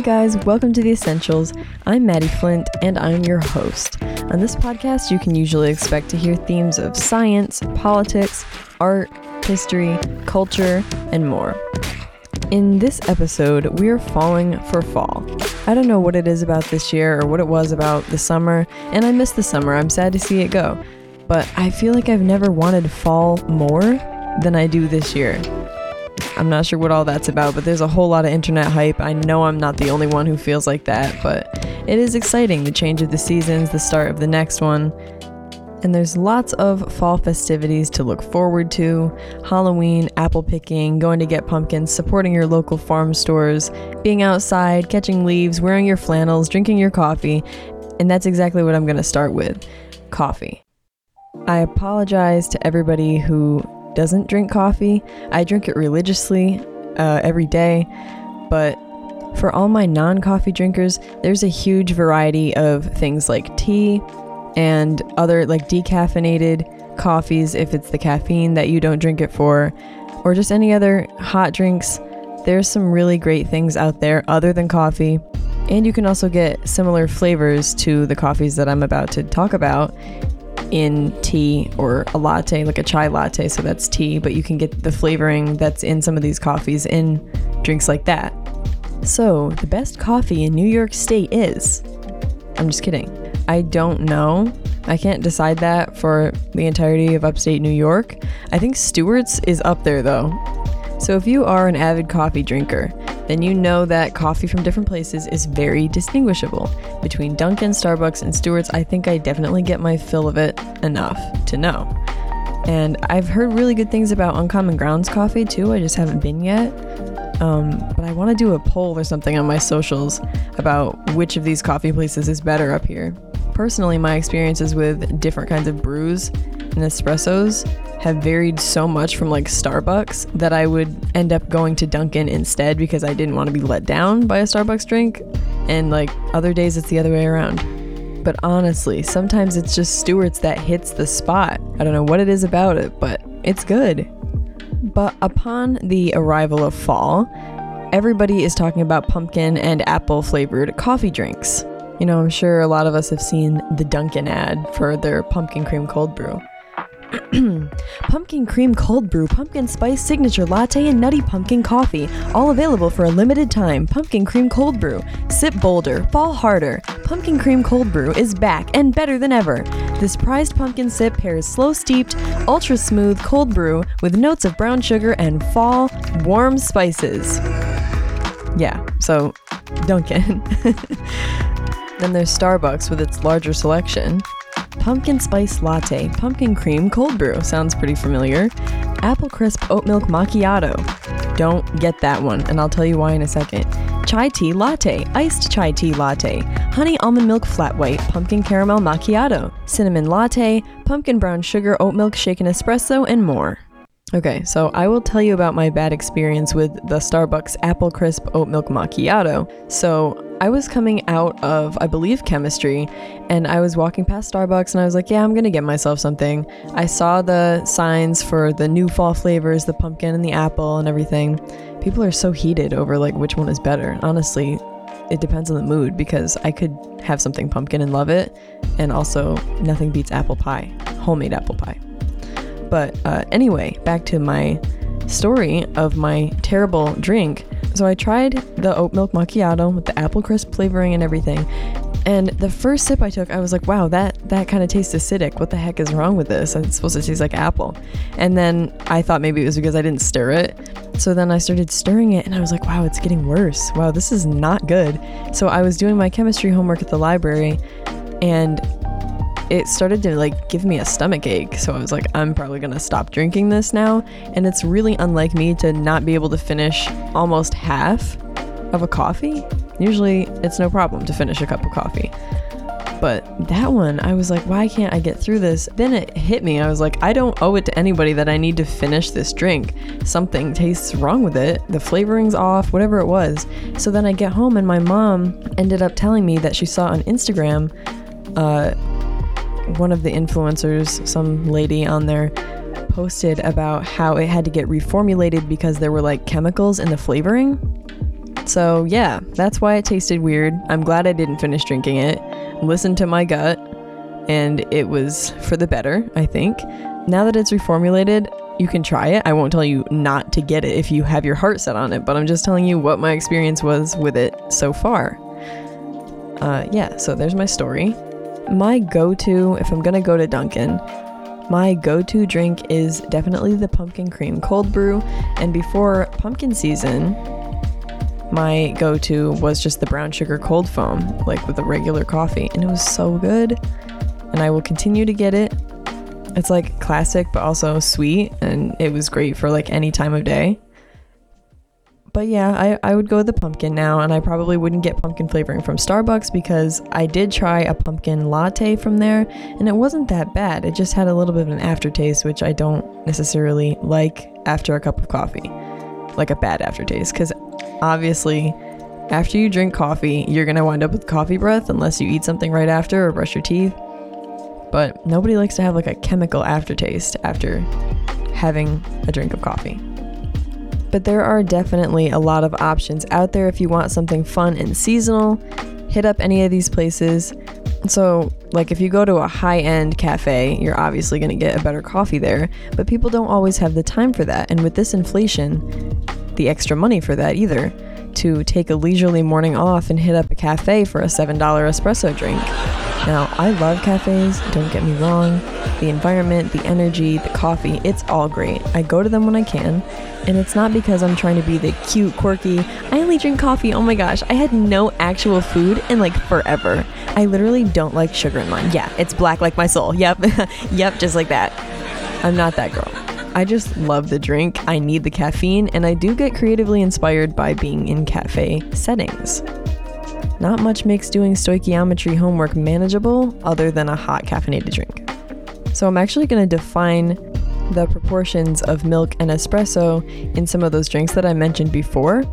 Hi, guys, welcome to The Essentials. I'm Maddie Flint, and I'm your host. On this podcast, you can usually expect to hear themes of science, politics, art, history, culture, and more. In this episode, we are falling for fall. I don't know what it is about this year or what it was about the summer, and I miss the summer. I'm sad to see it go. But I feel like I've never wanted fall more than I do this year. I'm not sure what all that's about, but there's a whole lot of internet hype. I know I'm not the only one who feels like that, but it is exciting the change of the seasons, the start of the next one. And there's lots of fall festivities to look forward to Halloween, apple picking, going to get pumpkins, supporting your local farm stores, being outside, catching leaves, wearing your flannels, drinking your coffee. And that's exactly what I'm going to start with coffee. I apologize to everybody who doesn't drink coffee. I drink it religiously uh, every day, but for all my non coffee drinkers, there's a huge variety of things like tea and other like decaffeinated coffees if it's the caffeine that you don't drink it for, or just any other hot drinks. There's some really great things out there other than coffee. And you can also get similar flavors to the coffees that I'm about to talk about in tea or a latte, like a chai latte, so that's tea, but you can get the flavoring that's in some of these coffees in drinks like that. So, the best coffee in New York State is. I'm just kidding. I don't know. I can't decide that for the entirety of upstate New York. I think Stewart's is up there though. So, if you are an avid coffee drinker, then you know that coffee from different places is very distinguishable. Between Dunkin', Starbucks, and Stewart's, I think I definitely get my fill of it enough to know. And I've heard really good things about Uncommon Grounds coffee too, I just haven't been yet. Um, but I want to do a poll or something on my socials about which of these coffee places is better up here. Personally, my experiences with different kinds of brews and espressos have varied so much from like Starbucks that I would end up going to Dunkin' instead because I didn't want to be let down by a Starbucks drink. And like other days, it's the other way around. But honestly, sometimes it's just Stewart's that hits the spot. I don't know what it is about it, but it's good. But upon the arrival of fall, everybody is talking about pumpkin and apple flavored coffee drinks. You know, I'm sure a lot of us have seen the Dunkin' ad for their pumpkin cream cold brew. pumpkin cream cold brew, pumpkin spice signature latte, and nutty pumpkin coffee. All available for a limited time. Pumpkin cream cold brew. Sip bolder, fall harder. Pumpkin cream cold brew is back and better than ever. This prized pumpkin sip pairs slow steeped, ultra smooth cold brew with notes of brown sugar and fall warm spices. Yeah, so Dunkin'. then there's Starbucks with its larger selection. Pumpkin Spice Latte, Pumpkin Cream Cold Brew sounds pretty familiar. Apple Crisp Oat Milk Macchiato. Don't get that one, and I'll tell you why in a second. Chai Tea Latte, Iced Chai Tea Latte, Honey Almond Milk Flat White, Pumpkin Caramel Macchiato, Cinnamon Latte, Pumpkin Brown Sugar Oat Milk Shaken Espresso, and more. Okay, so I will tell you about my bad experience with the Starbucks Apple Crisp Oat Milk Macchiato. So I was coming out of, I believe, chemistry, and I was walking past Starbucks and I was like, yeah, I'm gonna get myself something. I saw the signs for the new fall flavors, the pumpkin and the apple and everything. People are so heated over like which one is better. Honestly, it depends on the mood because I could have something pumpkin and love it, and also nothing beats apple pie, homemade apple pie. But uh, anyway, back to my story of my terrible drink. So I tried the oat milk macchiato with the apple crisp flavoring and everything. And the first sip I took, I was like, wow, that, that kind of tastes acidic. What the heck is wrong with this? It's supposed to taste like apple. And then I thought maybe it was because I didn't stir it. So then I started stirring it and I was like, wow, it's getting worse. Wow, this is not good. So I was doing my chemistry homework at the library and it started to like give me a stomach ache. So I was like, I'm probably gonna stop drinking this now. And it's really unlike me to not be able to finish almost half of a coffee. Usually it's no problem to finish a cup of coffee. But that one, I was like, why can't I get through this? Then it hit me. I was like, I don't owe it to anybody that I need to finish this drink. Something tastes wrong with it. The flavoring's off, whatever it was. So then I get home, and my mom ended up telling me that she saw on Instagram uh, one of the influencers, some lady on there, posted about how it had to get reformulated because there were like chemicals in the flavoring. So, yeah, that's why it tasted weird. I'm glad I didn't finish drinking it. Listened to my gut, and it was for the better, I think. Now that it's reformulated, you can try it. I won't tell you not to get it if you have your heart set on it, but I'm just telling you what my experience was with it so far. Uh, yeah, so there's my story. My go to, if I'm gonna go to Dunkin', my go to drink is definitely the pumpkin cream cold brew. And before pumpkin season, my go to was just the brown sugar cold foam, like with a regular coffee. And it was so good. And I will continue to get it. It's like classic, but also sweet. And it was great for like any time of day but yeah, I, I would go with the pumpkin now, and I probably wouldn't get pumpkin flavoring from Starbucks because I did try a pumpkin latte from there, and it wasn't that bad. It just had a little bit of an aftertaste, which I don't necessarily like after a cup of coffee, like a bad aftertaste, because obviously, after you drink coffee, you're gonna wind up with coffee breath unless you eat something right after or brush your teeth. But nobody likes to have like a chemical aftertaste after having a drink of coffee but there are definitely a lot of options out there if you want something fun and seasonal. Hit up any of these places. So, like if you go to a high end cafe, you're obviously going to get a better coffee there, but people don't always have the time for that. And with this inflation, the extra money for that either, to take a leisurely morning off and hit up a cafe for a $7 espresso drink. Now, I love cafes, don't get me wrong. The environment, the energy, the coffee, it's all great. I go to them when I can, and it's not because I'm trying to be the cute, quirky, I only drink coffee. Oh my gosh, I had no actual food in like forever. I literally don't like sugar in mine. Yeah, it's black like my soul. Yep. yep, just like that. I'm not that girl. I just love the drink. I need the caffeine, and I do get creatively inspired by being in cafe settings. Not much makes doing stoichiometry homework manageable other than a hot caffeinated drink. So I'm actually going to define the proportions of milk and espresso in some of those drinks that I mentioned before,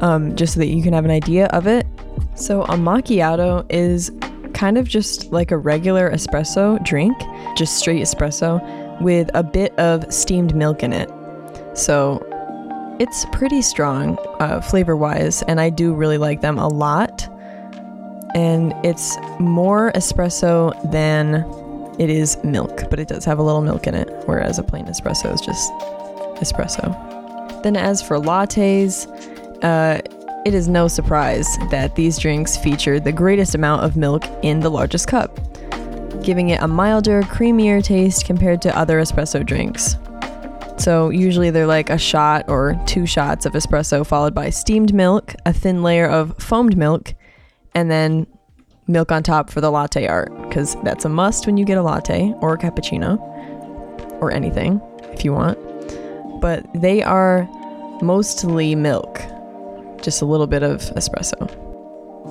um, just so that you can have an idea of it. So a macchiato is kind of just like a regular espresso drink, just straight espresso, with a bit of steamed milk in it. So it's pretty strong uh, flavor wise, and I do really like them a lot and it's more espresso than it is milk, but it does have a little milk in it, whereas a plain espresso is just espresso. Then, as for lattes, uh, it is no surprise that these drinks feature the greatest amount of milk in the largest cup, giving it a milder, creamier taste compared to other espresso drinks. So, usually they're like a shot or two shots of espresso, followed by steamed milk, a thin layer of foamed milk, and then milk on top for the latte art because that's a must when you get a latte or a cappuccino or anything if you want. But they are mostly milk, just a little bit of espresso.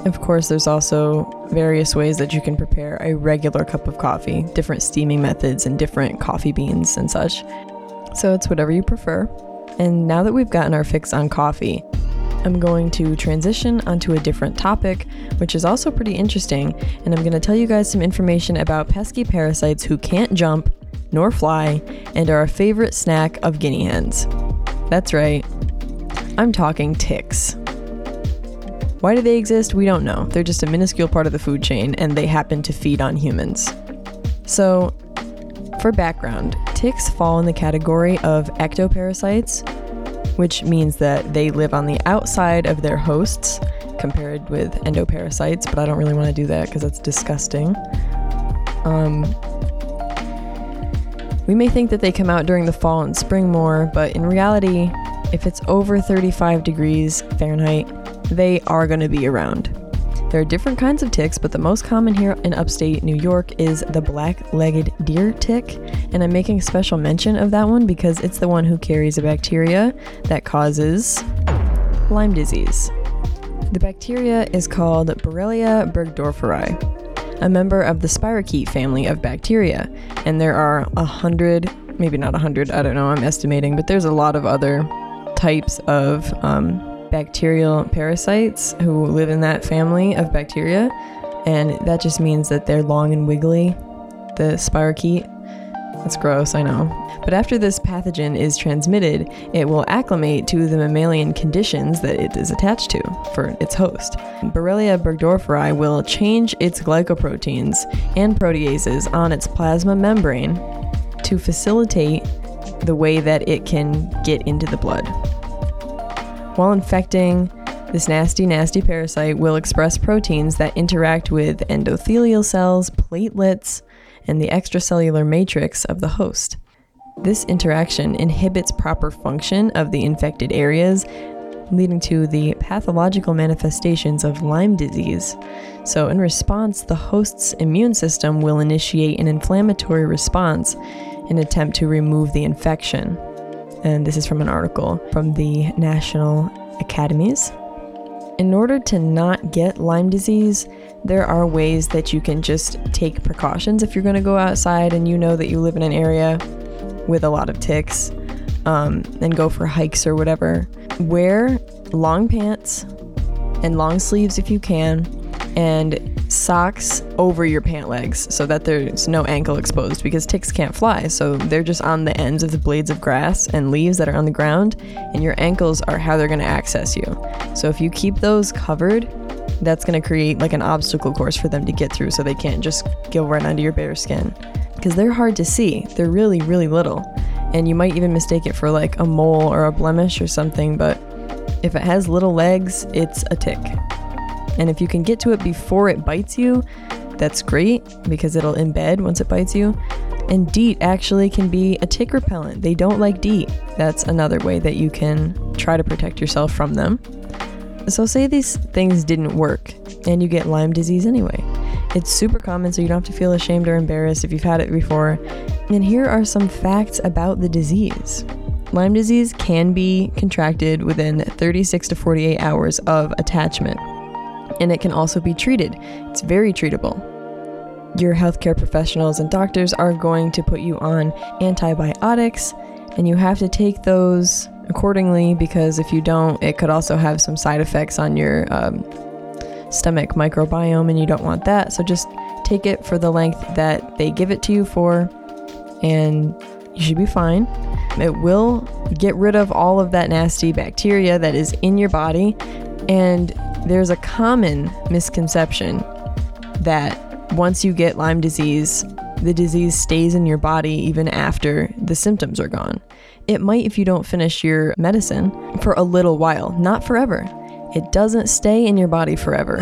Of course, there's also various ways that you can prepare a regular cup of coffee, different steaming methods and different coffee beans and such. So it's whatever you prefer. And now that we've gotten our fix on coffee, I'm going to transition onto a different topic, which is also pretty interesting, and I'm going to tell you guys some information about pesky parasites who can't jump nor fly and are a favorite snack of guinea hens. That's right, I'm talking ticks. Why do they exist? We don't know. They're just a minuscule part of the food chain and they happen to feed on humans. So, for background, ticks fall in the category of ectoparasites, which means that they live on the outside of their hosts compared with endoparasites, but I don't really want to do that because that's disgusting. Um, we may think that they come out during the fall and spring more, but in reality, if it's over 35 degrees Fahrenheit, they are going to be around. There are different kinds of ticks, but the most common here in upstate New York is the black legged deer tick. And I'm making special mention of that one because it's the one who carries a bacteria that causes Lyme disease. The bacteria is called Borrelia burgdorferi, a member of the spirochete family of bacteria. And there are a hundred, maybe not a hundred, I don't know, I'm estimating, but there's a lot of other types of um, bacterial parasites who live in that family of bacteria, and that just means that they're long and wiggly, the spirochete. That's gross, I know. But after this pathogen is transmitted, it will acclimate to the mammalian conditions that it is attached to for its host. Borrelia burgdorferi will change its glycoproteins and proteases on its plasma membrane to facilitate the way that it can get into the blood. While infecting, this nasty, nasty parasite will express proteins that interact with endothelial cells, platelets, and the extracellular matrix of the host. This interaction inhibits proper function of the infected areas, leading to the pathological manifestations of Lyme disease. So, in response, the host's immune system will initiate an inflammatory response in attempt to remove the infection. And this is from an article from the National Academies. In order to not get Lyme disease, there are ways that you can just take precautions if you're going to go outside and you know that you live in an area with a lot of ticks um, and go for hikes or whatever. Wear long pants and long sleeves if you can, and socks over your pant legs so that there's no ankle exposed because ticks can't fly. So they're just on the ends of the blades of grass and leaves that are on the ground, and your ankles are how they're going to access you. So if you keep those covered, that's going to create like an obstacle course for them to get through so they can't just go right under your bare skin because they're hard to see. They're really, really little. And you might even mistake it for like a mole or a blemish or something, but if it has little legs, it's a tick. And if you can get to it before it bites you, that's great because it'll embed once it bites you. And DEET actually can be a tick repellent. They don't like DEET. That's another way that you can try to protect yourself from them. So, say these things didn't work and you get Lyme disease anyway. It's super common, so you don't have to feel ashamed or embarrassed if you've had it before. And here are some facts about the disease. Lyme disease can be contracted within 36 to 48 hours of attachment, and it can also be treated. It's very treatable. Your healthcare professionals and doctors are going to put you on antibiotics, and you have to take those accordingly because if you don't, it could also have some side effects on your um, stomach microbiome and you don't want that. So just take it for the length that they give it to you for, and you should be fine. It will get rid of all of that nasty bacteria that is in your body. And there's a common misconception that once you get Lyme disease, the disease stays in your body even after the symptoms are gone. It might if you don't finish your medicine for a little while, not forever. It doesn't stay in your body forever.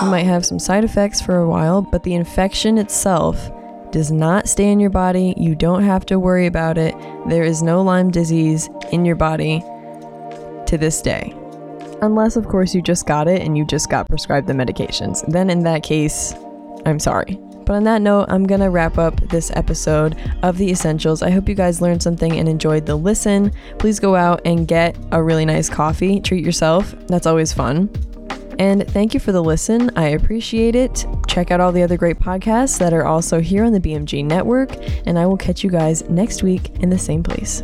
You might have some side effects for a while, but the infection itself does not stay in your body. You don't have to worry about it. There is no Lyme disease in your body to this day. Unless, of course, you just got it and you just got prescribed the medications. Then, in that case, I'm sorry. But on that note, I'm going to wrap up this episode of The Essentials. I hope you guys learned something and enjoyed the listen. Please go out and get a really nice coffee. Treat yourself. That's always fun. And thank you for the listen. I appreciate it. Check out all the other great podcasts that are also here on the BMG network. And I will catch you guys next week in the same place.